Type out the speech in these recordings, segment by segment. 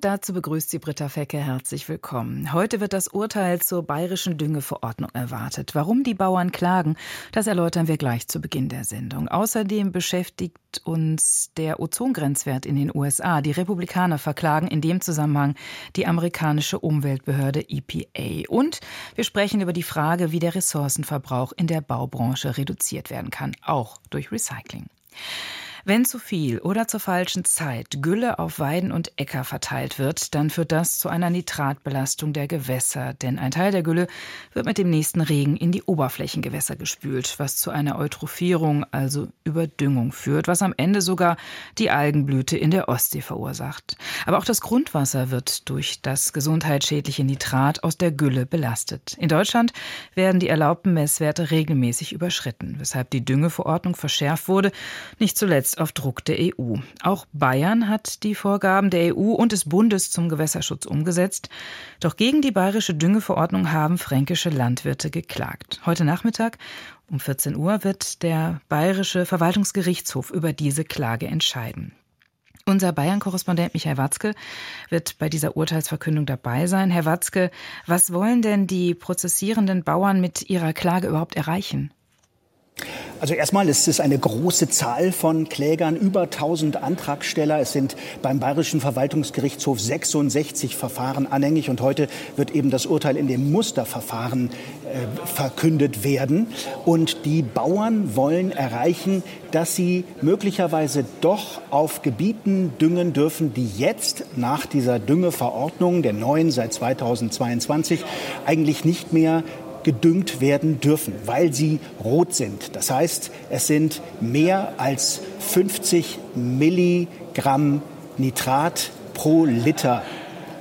Und dazu begrüßt sie Britta Fecke herzlich willkommen. Heute wird das Urteil zur bayerischen Düngeverordnung erwartet. Warum die Bauern klagen, das erläutern wir gleich zu Beginn der Sendung. Außerdem beschäftigt uns der Ozongrenzwert in den USA. Die Republikaner verklagen in dem Zusammenhang die amerikanische Umweltbehörde EPA. Und wir sprechen über die Frage, wie der Ressourcenverbrauch in der Baubranche reduziert werden kann, auch durch Recycling. Wenn zu viel oder zur falschen Zeit Gülle auf Weiden und Äcker verteilt wird, dann führt das zu einer Nitratbelastung der Gewässer, denn ein Teil der Gülle wird mit dem nächsten Regen in die Oberflächengewässer gespült, was zu einer Eutrophierung, also Überdüngung führt, was am Ende sogar die Algenblüte in der Ostsee verursacht. Aber auch das Grundwasser wird durch das gesundheitsschädliche Nitrat aus der Gülle belastet. In Deutschland werden die erlaubten Messwerte regelmäßig überschritten, weshalb die Düngeverordnung verschärft wurde, nicht zuletzt jetzt auf Druck der EU. Auch Bayern hat die Vorgaben der EU und des Bundes zum Gewässerschutz umgesetzt. Doch gegen die bayerische Düngeverordnung haben fränkische Landwirte geklagt. Heute Nachmittag um 14 Uhr wird der bayerische Verwaltungsgerichtshof über diese Klage entscheiden. Unser Bayern-Korrespondent Michael Watzke wird bei dieser Urteilsverkündung dabei sein. Herr Watzke, was wollen denn die prozessierenden Bauern mit ihrer Klage überhaupt erreichen? Also erstmal ist es eine große Zahl von Klägern, über 1000 Antragsteller. Es sind beim Bayerischen Verwaltungsgerichtshof 66 Verfahren anhängig und heute wird eben das Urteil in dem Musterverfahren äh, verkündet werden. Und die Bauern wollen erreichen, dass sie möglicherweise doch auf Gebieten düngen dürfen, die jetzt nach dieser Düngeverordnung der neuen seit 2022 eigentlich nicht mehr gedüngt werden dürfen, weil sie rot sind. Das heißt, es sind mehr als 50 Milligramm Nitrat pro Liter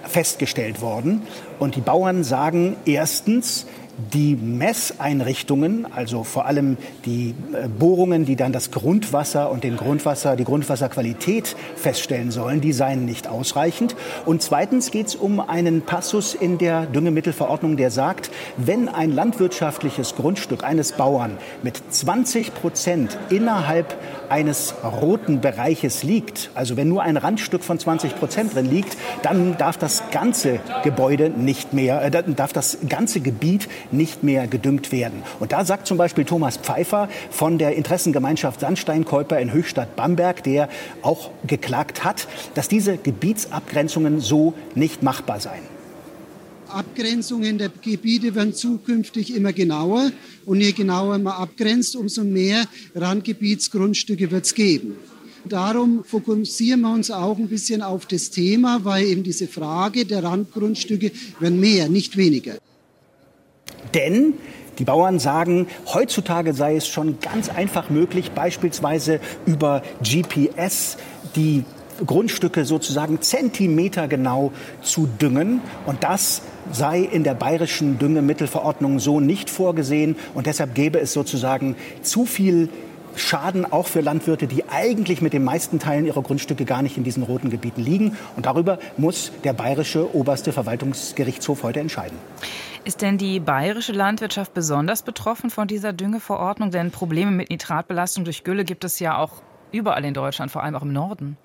festgestellt worden. Und die Bauern sagen erstens, die Messeinrichtungen, also vor allem die äh, Bohrungen, die dann das Grundwasser und den Grundwasser, die Grundwasserqualität feststellen sollen, die seien nicht ausreichend. Und zweitens geht es um einen Passus in der Düngemittelverordnung, der sagt, wenn ein landwirtschaftliches Grundstück eines Bauern mit 20 Prozent innerhalb eines roten Bereiches liegt, also wenn nur ein Randstück von 20 Prozent drin liegt, dann darf das ganze Gebäude nicht mehr, äh, darf das ganze Gebiet nicht mehr gedüngt werden. Und da sagt zum Beispiel Thomas Pfeiffer von der Interessengemeinschaft Sandsteinkäuper in Höchstadt-Bamberg, der auch geklagt hat, dass diese Gebietsabgrenzungen so nicht machbar seien. Abgrenzungen der Gebiete werden zukünftig immer genauer. Und je genauer man abgrenzt, umso mehr Randgebietsgrundstücke wird es geben. Darum fokussieren wir uns auch ein bisschen auf das Thema, weil eben diese Frage der Randgrundstücke werden mehr, nicht weniger. Denn die Bauern sagen, heutzutage sei es schon ganz einfach möglich, beispielsweise über GPS die Grundstücke sozusagen zentimetergenau zu düngen. Und das sei in der bayerischen Düngemittelverordnung so nicht vorgesehen. Und deshalb gäbe es sozusagen zu viel Schaden auch für Landwirte, die eigentlich mit den meisten Teilen ihrer Grundstücke gar nicht in diesen roten Gebieten liegen. Und darüber muss der bayerische oberste Verwaltungsgerichtshof heute entscheiden. Ist denn die bayerische Landwirtschaft besonders betroffen von dieser Düngeverordnung? Denn Probleme mit Nitratbelastung durch Gülle gibt es ja auch überall in Deutschland, vor allem auch im Norden.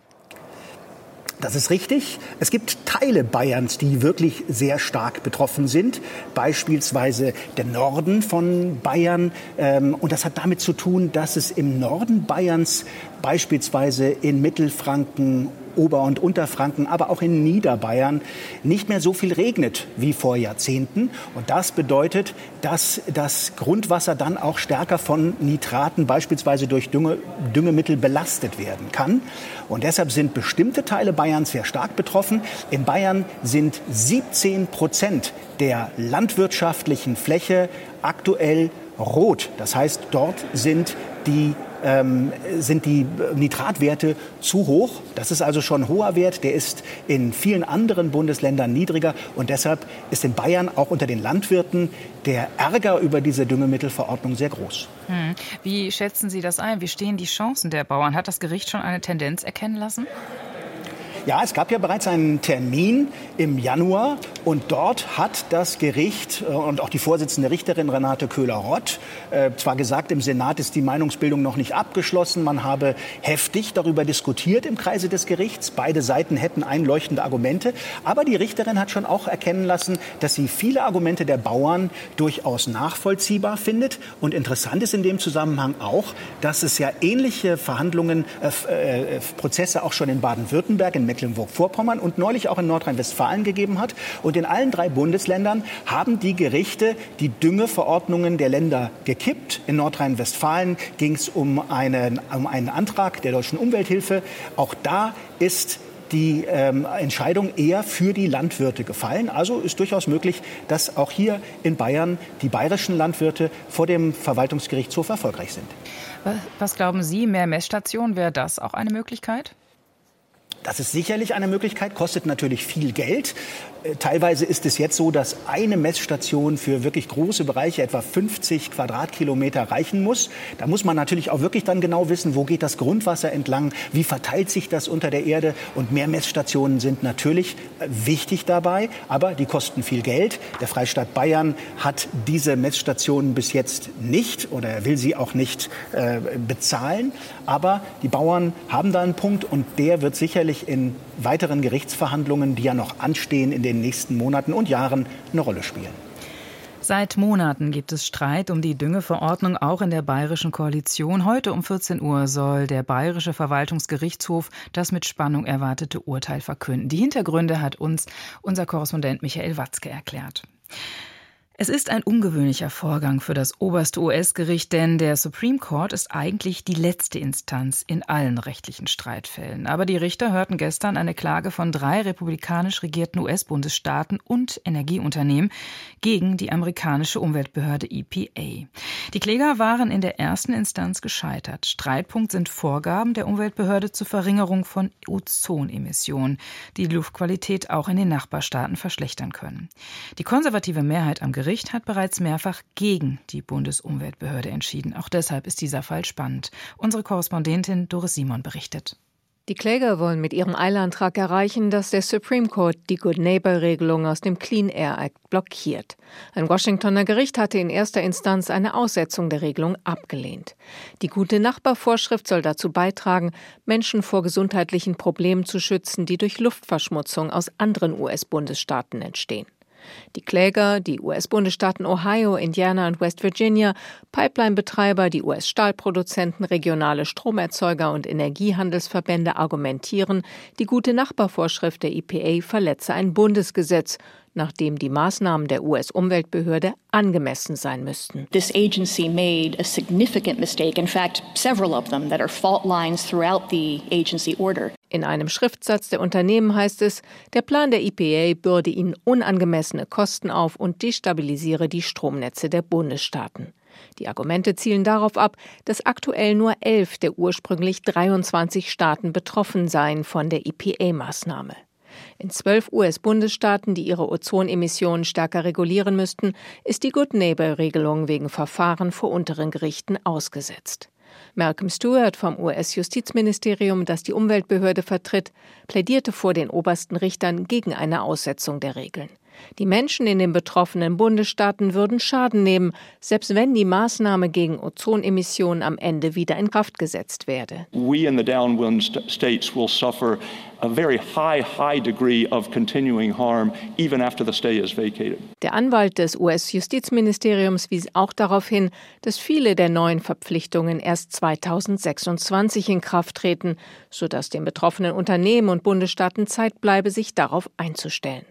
Das ist richtig. Es gibt Teile Bayerns, die wirklich sehr stark betroffen sind. Beispielsweise der Norden von Bayern. Ähm, und das hat damit zu tun, dass es im Norden Bayerns beispielsweise in Mittelfranken Ober- und Unterfranken, aber auch in Niederbayern nicht mehr so viel regnet wie vor Jahrzehnten. Und das bedeutet, dass das Grundwasser dann auch stärker von Nitraten, beispielsweise durch Dünge, Düngemittel, belastet werden kann. Und deshalb sind bestimmte Teile Bayerns sehr stark betroffen. In Bayern sind 17 Prozent der landwirtschaftlichen Fläche aktuell rot. Das heißt, dort sind die ähm, sind die Nitratwerte zu hoch. Das ist also schon ein hoher Wert. Der ist in vielen anderen Bundesländern niedriger. Und deshalb ist in Bayern auch unter den Landwirten der Ärger über diese Düngemittelverordnung sehr groß. Hm. Wie schätzen Sie das ein? Wie stehen die Chancen der Bauern? Hat das Gericht schon eine Tendenz erkennen lassen? Ja, es gab ja bereits einen Termin im Januar Und dort hat das Gericht äh, und auch die Vorsitzende Richterin Renate Köhler-Rott äh, zwar gesagt, im Senat ist die Meinungsbildung noch nicht abgeschlossen. Man habe heftig darüber diskutiert im Kreise des Gerichts. Beide Seiten hätten einleuchtende Argumente. Aber die Richterin hat schon auch erkennen lassen, dass sie viele Argumente der Bauern durchaus nachvollziehbar findet. Und interessant ist in dem Zusammenhang auch, dass es ja ähnliche Verhandlungen, äh, äh, Prozesse auch schon in Baden-Württemberg, in Mecklenburg-Vorpommern und neulich auch in Nordrhein-Westfalen gegeben hat. Und in allen drei Bundesländern haben die Gerichte die Düngeverordnungen der Länder gekippt. In Nordrhein-Westfalen ging es um einen, um einen Antrag der deutschen Umwelthilfe. Auch da ist die ähm, Entscheidung eher für die Landwirte gefallen. Also ist durchaus möglich, dass auch hier in Bayern die bayerischen Landwirte vor dem Verwaltungsgerichtshof erfolgreich sind. Was glauben Sie, mehr Messstationen, wäre das auch eine Möglichkeit? Das ist sicherlich eine Möglichkeit, kostet natürlich viel Geld. Äh, teilweise ist es jetzt so, dass eine Messstation für wirklich große Bereiche, etwa 50 Quadratkilometer, reichen muss. Da muss man natürlich auch wirklich dann genau wissen, wo geht das Grundwasser entlang, wie verteilt sich das unter der Erde. Und mehr Messstationen sind natürlich äh, wichtig dabei, aber die kosten viel Geld. Der Freistaat Bayern hat diese Messstationen bis jetzt nicht oder er will sie auch nicht äh, bezahlen. Aber die Bauern haben da einen Punkt und der wird sicherlich in weiteren Gerichtsverhandlungen, die ja noch anstehen in den nächsten Monaten und Jahren, eine Rolle spielen. Seit Monaten gibt es Streit um die Düngeverordnung auch in der bayerischen Koalition. Heute um 14 Uhr soll der bayerische Verwaltungsgerichtshof das mit Spannung erwartete Urteil verkünden. Die Hintergründe hat uns unser Korrespondent Michael Watzke erklärt. Es ist ein ungewöhnlicher Vorgang für das oberste US-Gericht, denn der Supreme Court ist eigentlich die letzte Instanz in allen rechtlichen Streitfällen. Aber die Richter hörten gestern eine Klage von drei republikanisch regierten US-Bundesstaaten und Energieunternehmen gegen die amerikanische Umweltbehörde EPA. Die Kläger waren in der ersten Instanz gescheitert. Streitpunkt sind Vorgaben der Umweltbehörde zur Verringerung von Ozonemissionen, die die Luftqualität auch in den Nachbarstaaten verschlechtern können. Die konservative Mehrheit am Gericht Gericht hat bereits mehrfach gegen die Bundesumweltbehörde entschieden. Auch deshalb ist dieser Fall spannend. Unsere Korrespondentin Doris Simon berichtet. Die Kläger wollen mit ihrem Eilantrag erreichen, dass der Supreme Court die Good Neighbor Regelung aus dem Clean Air Act blockiert. Ein Washingtoner Gericht hatte in erster Instanz eine Aussetzung der Regelung abgelehnt. Die gute Nachbarvorschrift soll dazu beitragen, Menschen vor gesundheitlichen Problemen zu schützen, die durch Luftverschmutzung aus anderen US-Bundesstaaten entstehen. Die Kläger, die US-Bundesstaaten Ohio, Indiana und West Virginia, Pipeline-Betreiber, die US-Stahlproduzenten, regionale Stromerzeuger und Energiehandelsverbände argumentieren, die gute Nachbarvorschrift der EPA verletze ein Bundesgesetz nachdem die Maßnahmen der US-Umweltbehörde angemessen sein müssten. This agency made a significant mistake, in fact, several of them that are fault lines throughout the agency order. In einem Schriftsatz der Unternehmen heißt es, der Plan der EPA bürde ihnen unangemessene Kosten auf und destabilisiere die Stromnetze der Bundesstaaten. Die Argumente zielen darauf ab, dass aktuell nur elf der ursprünglich 23 Staaten betroffen seien von der EPA-Maßnahme. In zwölf US-Bundesstaaten, die ihre Ozonemissionen stärker regulieren müssten, ist die Good Neighbor-Regelung wegen Verfahren vor unteren Gerichten ausgesetzt. Malcolm Stewart vom US-Justizministerium, das die Umweltbehörde vertritt, plädierte vor den obersten Richtern gegen eine Aussetzung der Regeln. Die Menschen in den betroffenen Bundesstaaten würden Schaden nehmen, selbst wenn die Maßnahme gegen Ozonemissionen am Ende wieder in Kraft gesetzt werde. We in the downwind states will suffer a very high high degree of continuing harm even after the stay is vacated. Der Anwalt des US-Justizministeriums wies auch darauf hin, dass viele der neuen Verpflichtungen erst 2026 in Kraft treten, sodass den betroffenen Unternehmen und Bundesstaaten Zeit bleibe, sich darauf einzustellen.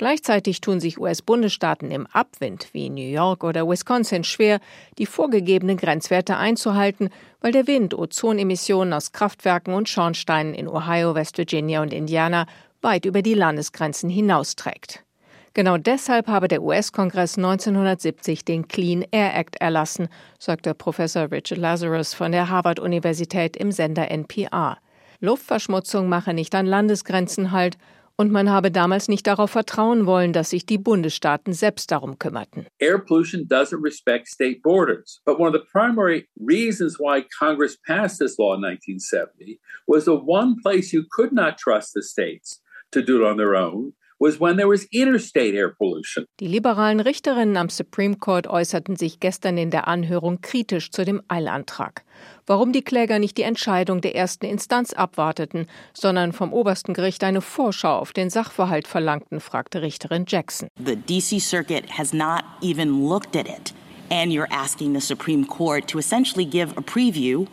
Gleichzeitig tun sich US-Bundesstaaten im Abwind wie New York oder Wisconsin schwer, die vorgegebenen Grenzwerte einzuhalten, weil der Wind Ozonemissionen aus Kraftwerken und Schornsteinen in Ohio, West Virginia und Indiana weit über die Landesgrenzen hinausträgt. Genau deshalb habe der US-Kongress 1970 den Clean Air Act erlassen, sagte Professor Richard Lazarus von der Harvard-Universität im Sender NPR. Luftverschmutzung mache nicht an Landesgrenzen halt und man habe damals nicht darauf vertrauen wollen, dass sich die Bundesstaaten selbst darum kümmerten. Air pollution doesn't respect state borders. But one of the primary reasons why Congress passed this law in 1970 was the one place you could not trust the states to do it on their own was when there was interstate air pollution. Die liberalen Richterinnen am Supreme Court äußerten sich gestern in der Anhörung kritisch zu dem Eilantrag. Warum die Kläger nicht die Entscheidung der ersten Instanz abwarteten, sondern vom obersten Gericht eine Vorschau auf den Sachverhalt verlangten, fragte Richterin Jackson. The DC Circuit has not even looked at it and you're asking the Supreme Court to essentially give a preview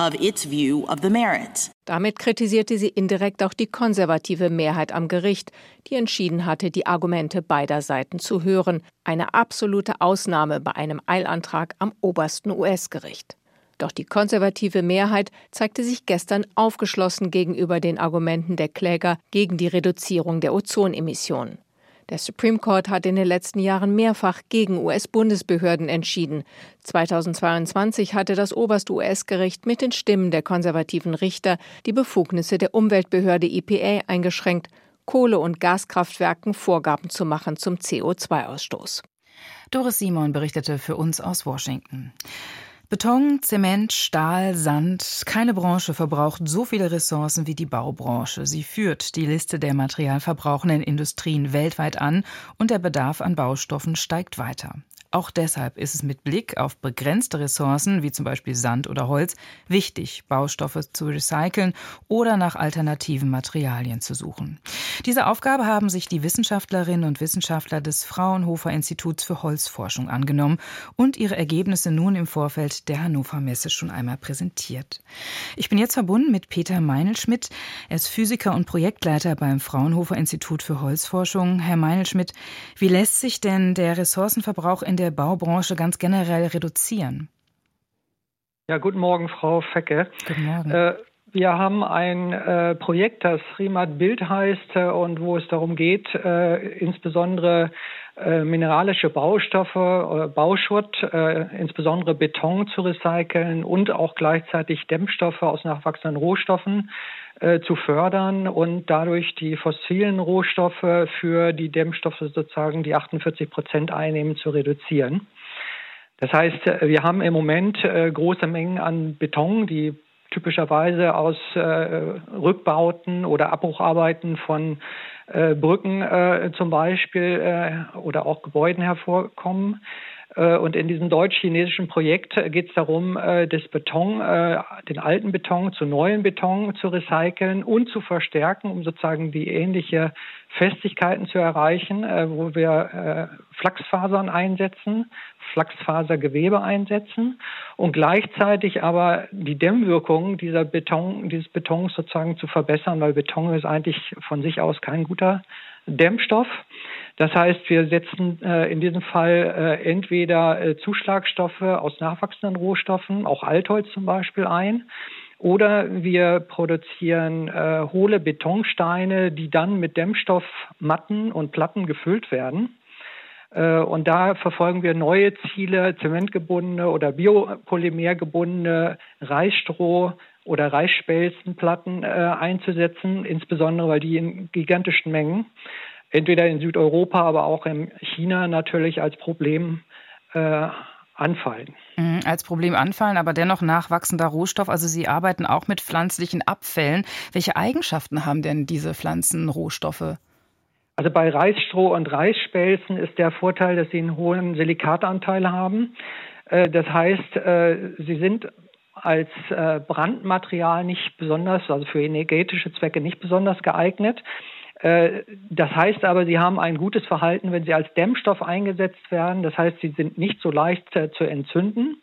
of its view of the merits. Damit kritisierte sie indirekt auch die konservative Mehrheit am Gericht, die entschieden hatte, die Argumente beider Seiten zu hören, eine absolute Ausnahme bei einem Eilantrag am obersten US-Gericht. Doch die konservative Mehrheit zeigte sich gestern aufgeschlossen gegenüber den Argumenten der Kläger gegen die Reduzierung der Ozonemissionen. Der Supreme Court hat in den letzten Jahren mehrfach gegen US-Bundesbehörden entschieden. 2022 hatte das oberste US-Gericht mit den Stimmen der konservativen Richter die Befugnisse der Umweltbehörde EPA eingeschränkt, Kohle- und Gaskraftwerken Vorgaben zu machen zum CO2-Ausstoß. Doris Simon berichtete für uns aus Washington. Beton, Zement, Stahl, Sand. Keine Branche verbraucht so viele Ressourcen wie die Baubranche. Sie führt die Liste der materialverbrauchenden Industrien weltweit an und der Bedarf an Baustoffen steigt weiter. Auch deshalb ist es mit Blick auf begrenzte Ressourcen, wie zum Beispiel Sand oder Holz, wichtig, Baustoffe zu recyceln oder nach alternativen Materialien zu suchen. Diese Aufgabe haben sich die Wissenschaftlerinnen und Wissenschaftler des Fraunhofer Instituts für Holzforschung angenommen und ihre Ergebnisse nun im Vorfeld der Hannover Messe schon einmal präsentiert. Ich bin jetzt verbunden mit Peter Meinelschmidt. Er ist Physiker und Projektleiter beim Fraunhofer Institut für Holzforschung. Herr Meinelschmidt, wie lässt sich denn der Ressourcenverbrauch in der Baubranche ganz generell reduzieren? Ja, guten Morgen, Frau Fecke. Guten Morgen. Äh, wir haben ein äh, Projekt, das Rimat Bild heißt äh, und wo es darum geht, äh, insbesondere äh, mineralische Baustoffe, äh, Bauschutt, insbesondere Beton zu recyceln und auch gleichzeitig Dämmstoffe aus nachwachsenden Rohstoffen zu fördern und dadurch die fossilen Rohstoffe für die Dämmstoffe sozusagen, die 48 Prozent einnehmen, zu reduzieren. Das heißt, wir haben im Moment große Mengen an Beton, die typischerweise aus äh, Rückbauten oder Abbrucharbeiten von äh, Brücken äh, zum Beispiel äh, oder auch Gebäuden hervorkommen. Äh, und in diesem deutsch-chinesischen Projekt geht es darum, äh, das Beton, den alten Beton zu neuen Beton zu recyceln und zu verstärken, um sozusagen die ähnliche Festigkeiten zu erreichen, wo wir Flachsfasern einsetzen, Flachsfasergewebe einsetzen und gleichzeitig aber die Dämmwirkung dieser Beton, dieses Betons sozusagen zu verbessern, weil Beton ist eigentlich von sich aus kein guter Dämmstoff. Das heißt, wir setzen äh, in diesem Fall äh, entweder äh, Zuschlagstoffe aus nachwachsenden Rohstoffen, auch Altholz zum Beispiel ein, oder wir produzieren äh, hohle Betonsteine, die dann mit Dämmstoffmatten und Platten gefüllt werden. Äh, und da verfolgen wir neue Ziele, zementgebundene oder biopolymergebundene Reisstroh oder Reisspelzenplatten äh, einzusetzen, insbesondere weil die in gigantischen Mengen, entweder in Südeuropa, aber auch in China natürlich als Problem äh, anfallen. Mhm, als Problem anfallen, aber dennoch nachwachsender Rohstoff. Also Sie arbeiten auch mit pflanzlichen Abfällen. Welche Eigenschaften haben denn diese Pflanzenrohstoffe? Also bei Reisstroh und Reisspelzen ist der Vorteil, dass sie einen hohen Silikatanteil haben. Äh, das heißt, äh, sie sind als äh, Brandmaterial nicht besonders, also für energetische Zwecke nicht besonders geeignet. Das heißt aber, sie haben ein gutes Verhalten, wenn sie als Dämmstoff eingesetzt werden. Das heißt, sie sind nicht so leicht zu entzünden.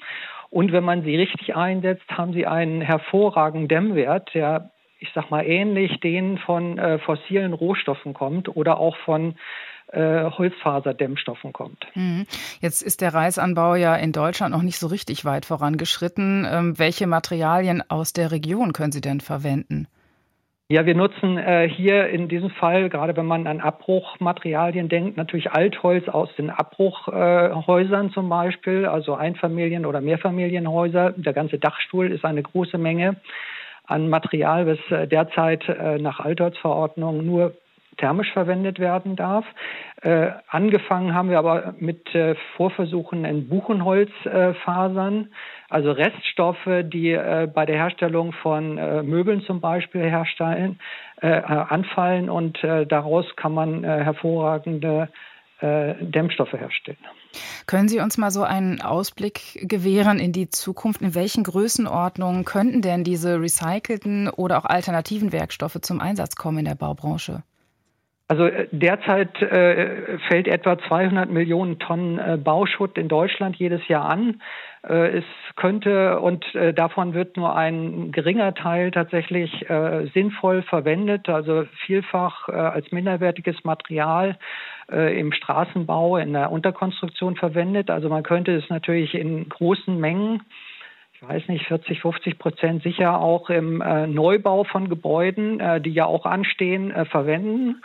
Und wenn man sie richtig einsetzt, haben sie einen hervorragenden Dämmwert, der ich sag mal, ähnlich denen von äh, fossilen Rohstoffen kommt oder auch von äh, Holzfaserdämmstoffen kommt. Mhm. Jetzt ist der Reisanbau ja in Deutschland noch nicht so richtig weit vorangeschritten. Ähm, welche Materialien aus der Region können Sie denn verwenden? Ja, wir nutzen äh, hier in diesem Fall, gerade wenn man an Abbruchmaterialien denkt, natürlich Altholz aus den Abbruchhäusern äh, zum Beispiel, also Einfamilien- oder Mehrfamilienhäuser. Der ganze Dachstuhl ist eine große Menge an Material, was äh, derzeit äh, nach Altholzverordnung nur thermisch verwendet werden darf. Äh, angefangen haben wir aber mit äh, Vorversuchen in Buchenholzfasern, also Reststoffe, die äh, bei der Herstellung von äh, Möbeln zum Beispiel herstellen, äh, anfallen und daraus kann man hervorragende Dämmstoffe herstellen. Können Sie uns mal so einen Ausblick gewähren in die Zukunft? In welchen Größenordnungen könnten denn diese recycelten oder auch alternativen Werkstoffe zum Einsatz kommen in der Baubranche? Also äh, derzeit äh, fällt etwa 200 Millionen Tonnen äh, Bauschutt in Deutschland jedes Jahr an. Äh, es könnte und äh, davon wird nur ein geringer Teil tatsächlich äh, sinnvoll verwendet, also vielfach als minderwertiges Material im Straßenbau, in der Unterkonstruktion verwendet. Also man könnte es natürlich in großen Mengen ich weiß nicht, 40, 50 Prozent sicher auch im äh, Neubau von Gebäuden, äh, die ja auch anstehen, äh, verwenden.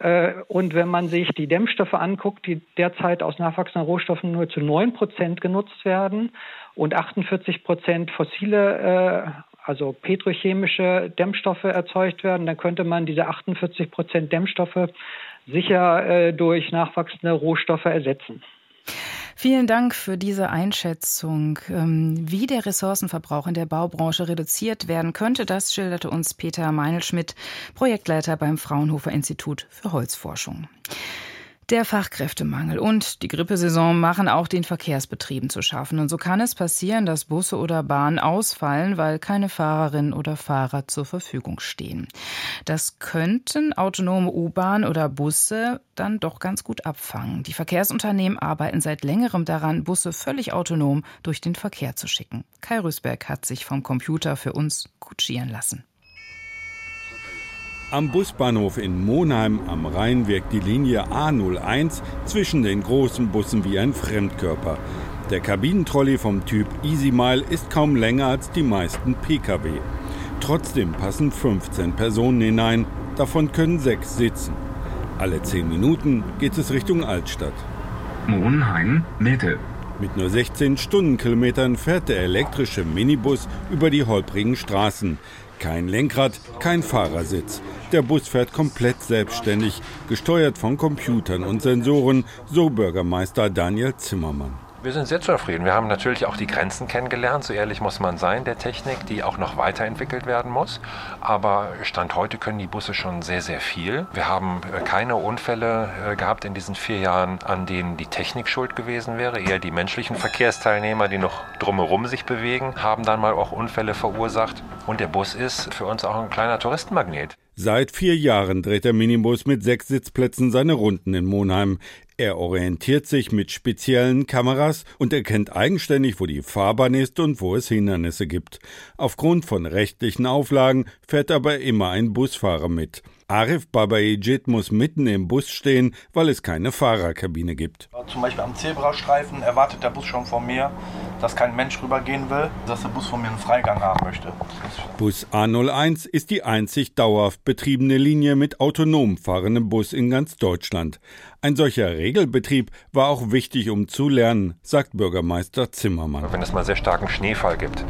Äh, und wenn man sich die Dämmstoffe anguckt, die derzeit aus nachwachsenden Rohstoffen nur zu 9 Prozent genutzt werden und 48 Prozent fossile, äh, also petrochemische Dämmstoffe erzeugt werden, dann könnte man diese 48 Prozent Dämmstoffe sicher äh, durch nachwachsende Rohstoffe ersetzen. Vielen Dank für diese Einschätzung. Ähm, wie der Ressourcenverbrauch in der Baubranche reduziert werden könnte, das schilderte uns Peter Meinelschmidt, Projektleiter beim Fraunhofer Institut für Holzforschung. Der Fachkräftemangel und die Grippesaison machen auch den Verkehrsbetrieben zu schaffen. Und so kann es passieren, dass Busse oder Bahnen ausfallen, weil keine Fahrerinnen oder Fahrer zur Verfügung stehen. Das könnten autonome U-Bahn oder Busse dann doch ganz gut abfangen. Die Verkehrsunternehmen arbeiten seit längerem daran, Busse völlig autonom durch den Verkehr zu schicken. Kai Rüsberg hat sich vom Computer für uns kutschieren lassen. Am Busbahnhof in Monheim am Rhein wirkt die Linie A01 zwischen den großen Bussen wie ein Fremdkörper. Der Kabinentrolley vom Typ EasyMile ist kaum länger als die meisten Pkw. Trotzdem passen 15 Personen hinein, davon können sechs sitzen. Alle 10 Minuten geht es Richtung Altstadt. Monheim Mitte. Mit nur 16 Stundenkilometern fährt der elektrische Minibus über die holprigen Straßen. Kein Lenkrad, kein Fahrersitz. Der Bus fährt komplett selbstständig, gesteuert von Computern und Sensoren, so Bürgermeister Daniel Zimmermann. Wir sind sehr zufrieden. Wir haben natürlich auch die Grenzen kennengelernt, so ehrlich muss man sein, der Technik, die auch noch weiterentwickelt werden muss. Aber Stand heute können die Busse schon sehr, sehr viel. Wir haben äh, keine Unfälle äh, gehabt in diesen vier Jahren, an denen die Technik schuld gewesen wäre. Eher die menschlichen Verkehrsteilnehmer, die noch drumherum sich bewegen, haben dann mal auch Unfälle verursacht. Und der Bus ist für uns auch ein kleiner Touristenmagnet. Seit vier Jahren dreht der Minibus mit sechs Sitzplätzen seine Runden in Monheim. Er orientiert sich mit speziellen Kameras und erkennt eigenständig, wo die Fahrbahn ist und wo es Hindernisse gibt. Aufgrund von rechtlichen Auflagen fährt aber immer ein Busfahrer mit. Arif Babaejit muss mitten im Bus stehen, weil es keine Fahrerkabine gibt. Zum Beispiel am Zebrastreifen erwartet der Bus schon von mir, dass kein Mensch rübergehen will, dass der Bus von mir einen Freigang haben möchte. Bus A01 ist die einzig dauerhaft betriebene Linie mit autonom fahrendem Bus in ganz Deutschland. Ein solcher Regelbetrieb war auch wichtig, um zu lernen, sagt Bürgermeister Zimmermann. Wenn es mal sehr starken Schneefall gibt,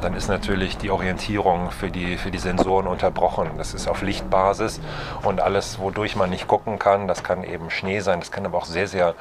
dann ist natürlich die Orientierung für die, für die Sensoren unterbrochen. Das ist auf Lichtbasis und alles, wodurch man nicht gucken kann, das kann eben Schnee sein, das kann aber auch sehr, sehr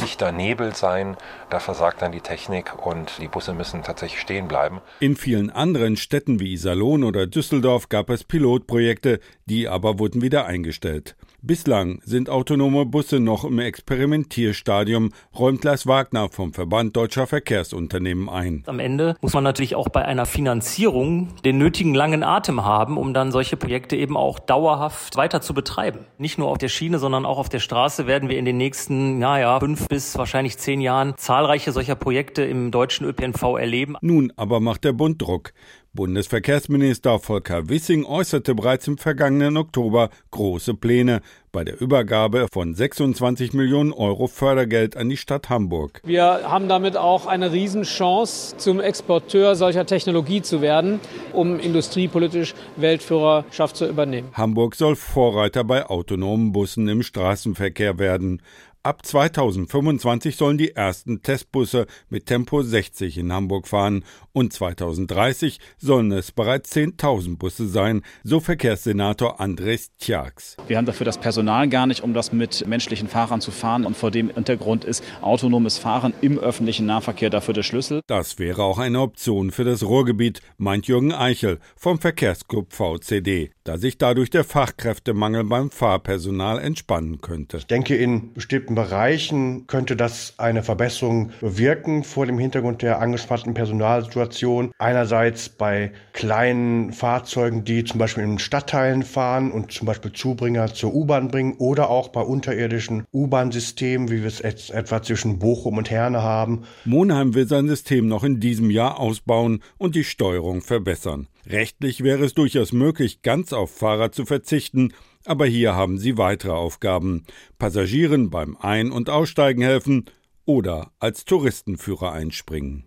dichter Nebel sein. Da versagt dann die Technik und die Busse müssen tatsächlich stehen bleiben. In vielen anderen Städten wie Iserlohn oder Düsseldorf gab es Pilotprojekte, die aber wurden wieder eingestellt. Bislang sind autonome Busse noch im Experimentierstadium, räumt Lars Wagner vom Verband Deutscher Verkehrsunternehmen ein. Am Ende muss man natürlich auch bei einer Finanzierung den nötigen langen Atem haben, um dann solche Projekte eben auch dauerhaft weiter zu betreiben. Nicht nur auf der Schiene, sondern auch auf der Straße werden wir in den nächsten, naja, fünf bis wahrscheinlich zehn Jahren zahlreiche solcher Projekte im deutschen ÖPNV erleben. Nun aber macht der Bund Druck. Bundesverkehrsminister Volker Wissing äußerte bereits im vergangenen Oktober große Pläne bei der Übergabe von 26 Millionen Euro Fördergeld an die Stadt Hamburg. Wir haben damit auch eine Riesenchance, zum Exporteur solcher Technologie zu werden, um industriepolitisch Weltführerschaft zu übernehmen. Hamburg soll Vorreiter bei autonomen Bussen im Straßenverkehr werden. Ab 2025 sollen die ersten Testbusse mit Tempo 60 in Hamburg fahren und 2030 sollen es bereits 10.000 Busse sein, so Verkehrssenator Andres Tjax. Wir haben dafür das Personal gar nicht, um das mit menschlichen Fahrern zu fahren und vor dem Hintergrund ist autonomes Fahren im öffentlichen Nahverkehr dafür der Schlüssel. Das wäre auch eine Option für das Ruhrgebiet, meint Jürgen Eichel vom Verkehrsclub VCD, da sich dadurch der Fachkräftemangel beim Fahrpersonal entspannen könnte. Ich denke, in bestimmten Bereichen könnte das eine Verbesserung bewirken vor dem Hintergrund der angespannten Personalsituation. Einerseits bei kleinen Fahrzeugen, die zum Beispiel in Stadtteilen fahren und zum Beispiel Zubringer zur U-Bahn bringen oder auch bei unterirdischen U-Bahn-Systemen, wie wir es jetzt etwa zwischen Bochum und Herne haben. Monheim will sein System noch in diesem Jahr ausbauen und die Steuerung verbessern. Rechtlich wäre es durchaus möglich, ganz auf Fahrer zu verzichten, aber hier haben sie weitere Aufgaben. Passagieren beim Ein- und Aussteigen helfen oder als Touristenführer einspringen.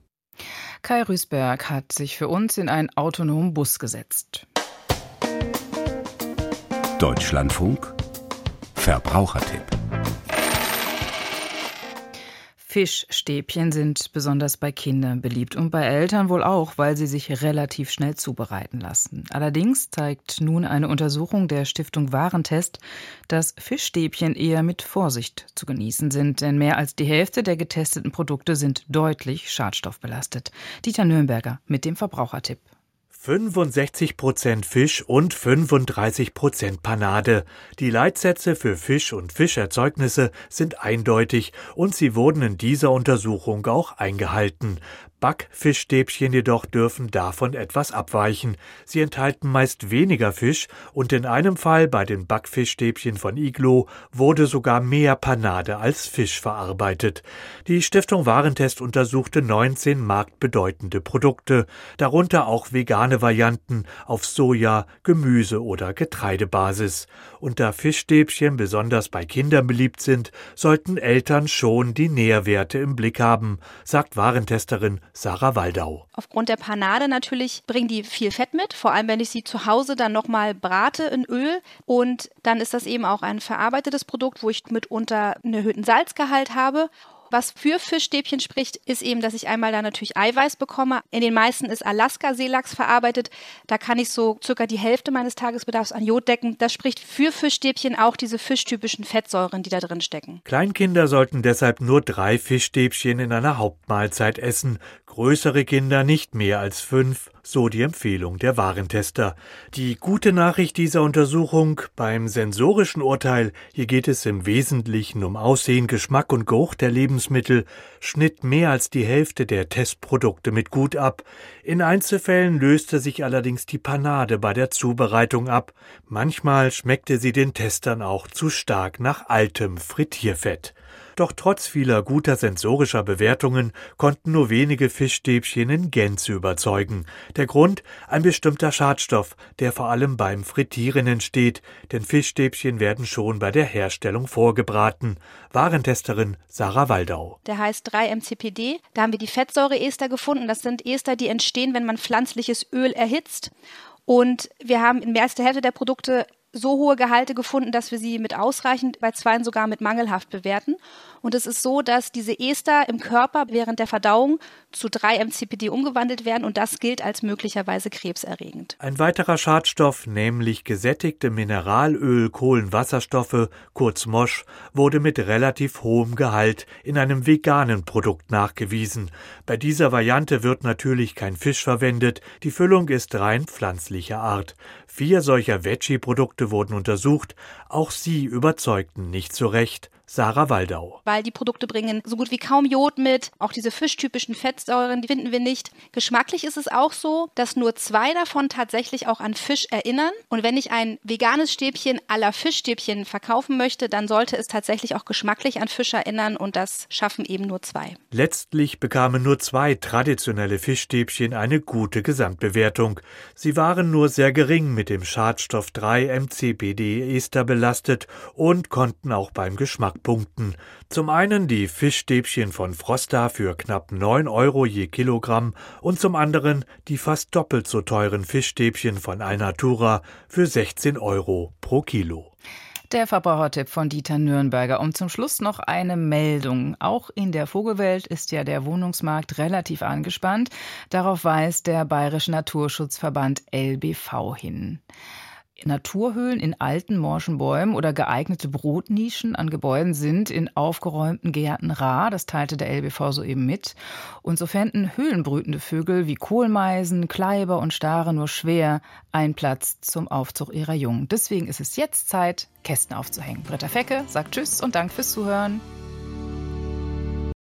Kai Rüßberg hat sich für uns in einen autonomen Bus gesetzt. Deutschlandfunk Verbrauchertipp Fischstäbchen sind besonders bei Kindern beliebt und bei Eltern wohl auch, weil sie sich relativ schnell zubereiten lassen. Allerdings zeigt nun eine Untersuchung der Stiftung Warentest, dass Fischstäbchen eher mit Vorsicht zu genießen sind, denn mehr als die Hälfte der getesteten Produkte sind deutlich schadstoffbelastet. Dieter Nürnberger mit dem Verbrauchertipp. 65% Fisch und 35% Panade. Die Leitsätze für Fisch und Fischerzeugnisse sind eindeutig und sie wurden in dieser Untersuchung auch eingehalten. Backfischstäbchen jedoch dürfen davon etwas abweichen. Sie enthalten meist weniger Fisch und in einem Fall bei den Backfischstäbchen von Iglo wurde sogar mehr Panade als Fisch verarbeitet. Die Stiftung Warentest untersuchte 19 marktbedeutende Produkte, darunter auch vegane Varianten auf Soja, Gemüse oder Getreidebasis. Und da Fischstäbchen besonders bei Kindern beliebt sind, sollten Eltern schon die Nährwerte im Blick haben, sagt Warentesterin Sarah Waldau. Aufgrund der Panade natürlich bringen die viel Fett mit, vor allem wenn ich sie zu Hause dann nochmal brate in Öl. Und dann ist das eben auch ein verarbeitetes Produkt, wo ich mitunter einen erhöhten Salzgehalt habe. Was für Fischstäbchen spricht, ist eben, dass ich einmal da natürlich Eiweiß bekomme. In den meisten ist Alaska-Seelachs verarbeitet. Da kann ich so circa die Hälfte meines Tagesbedarfs an Jod decken. Das spricht für Fischstäbchen auch diese fischtypischen Fettsäuren, die da drin stecken. Kleinkinder sollten deshalb nur drei Fischstäbchen in einer Hauptmahlzeit essen größere Kinder nicht mehr als fünf, so die Empfehlung der Warentester. Die gute Nachricht dieser Untersuchung beim sensorischen Urteil, hier geht es im Wesentlichen um Aussehen, Geschmack und Geruch der Lebensmittel, schnitt mehr als die Hälfte der Testprodukte mit gut ab. In Einzelfällen löste sich allerdings die Panade bei der Zubereitung ab. Manchmal schmeckte sie den Testern auch zu stark nach altem Frittierfett. Doch trotz vieler guter sensorischer Bewertungen konnten nur wenige Fischstäbchen in Gänze überzeugen. Der Grund ein bestimmter Schadstoff, der vor allem beim Frittieren entsteht, denn Fischstäbchen werden schon bei der Herstellung vorgebraten. Warentesterin Sarah Waldau. Der heißt 3-MCPD. Da haben wir die Fettsäureester gefunden. Das sind Ester, die entstehen, wenn man pflanzliches Öl erhitzt. Und wir haben in mehr als der Hälfte der Produkte so hohe Gehalte gefunden, dass wir sie mit ausreichend, bei zweien sogar mit mangelhaft bewerten. Und es ist so, dass diese Ester im Körper während der Verdauung zu 3-MCPD umgewandelt werden und das gilt als möglicherweise krebserregend. Ein weiterer Schadstoff, nämlich gesättigte Mineralöl, Kohlenwasserstoffe, kurz Mosch, wurde mit relativ hohem Gehalt in einem veganen Produkt nachgewiesen. Bei dieser Variante wird natürlich kein Fisch verwendet, die Füllung ist rein pflanzlicher Art. Vier solcher Veggie-Produkte wurden untersucht, auch sie überzeugten nicht zu Recht. Sarah Waldau. Weil die Produkte bringen so gut wie kaum Jod mit. Auch diese fischtypischen Fettsäuren, die finden wir nicht. Geschmacklich ist es auch so, dass nur zwei davon tatsächlich auch an Fisch erinnern. Und wenn ich ein veganes Stäbchen aller Fischstäbchen verkaufen möchte, dann sollte es tatsächlich auch geschmacklich an Fisch erinnern und das schaffen eben nur zwei. Letztlich bekamen nur zwei traditionelle Fischstäbchen eine gute Gesamtbewertung. Sie waren nur sehr gering mit dem Schadstoff 3 MCBD Ester belastet und konnten auch beim Geschmack punkten. Zum einen die Fischstäbchen von Frosta für knapp 9 Euro je Kilogramm und zum anderen die fast doppelt so teuren Fischstäbchen von Alnatura für 16 Euro pro Kilo. Der Verbrauchertipp von Dieter Nürnberger. Und zum Schluss noch eine Meldung. Auch in der Vogelwelt ist ja der Wohnungsmarkt relativ angespannt. Darauf weist der Bayerische Naturschutzverband LBV hin. Naturhöhlen in alten morschen Bäumen oder geeignete Brutnischen an Gebäuden sind in aufgeräumten Gärten rar. Das teilte der LBV soeben mit. Und so fänden höhlenbrütende Vögel wie Kohlmeisen, Kleiber und Stare nur schwer einen Platz zum Aufzug ihrer Jungen. Deswegen ist es jetzt Zeit, Kästen aufzuhängen. Britta Fecke sagt Tschüss und Dank fürs Zuhören.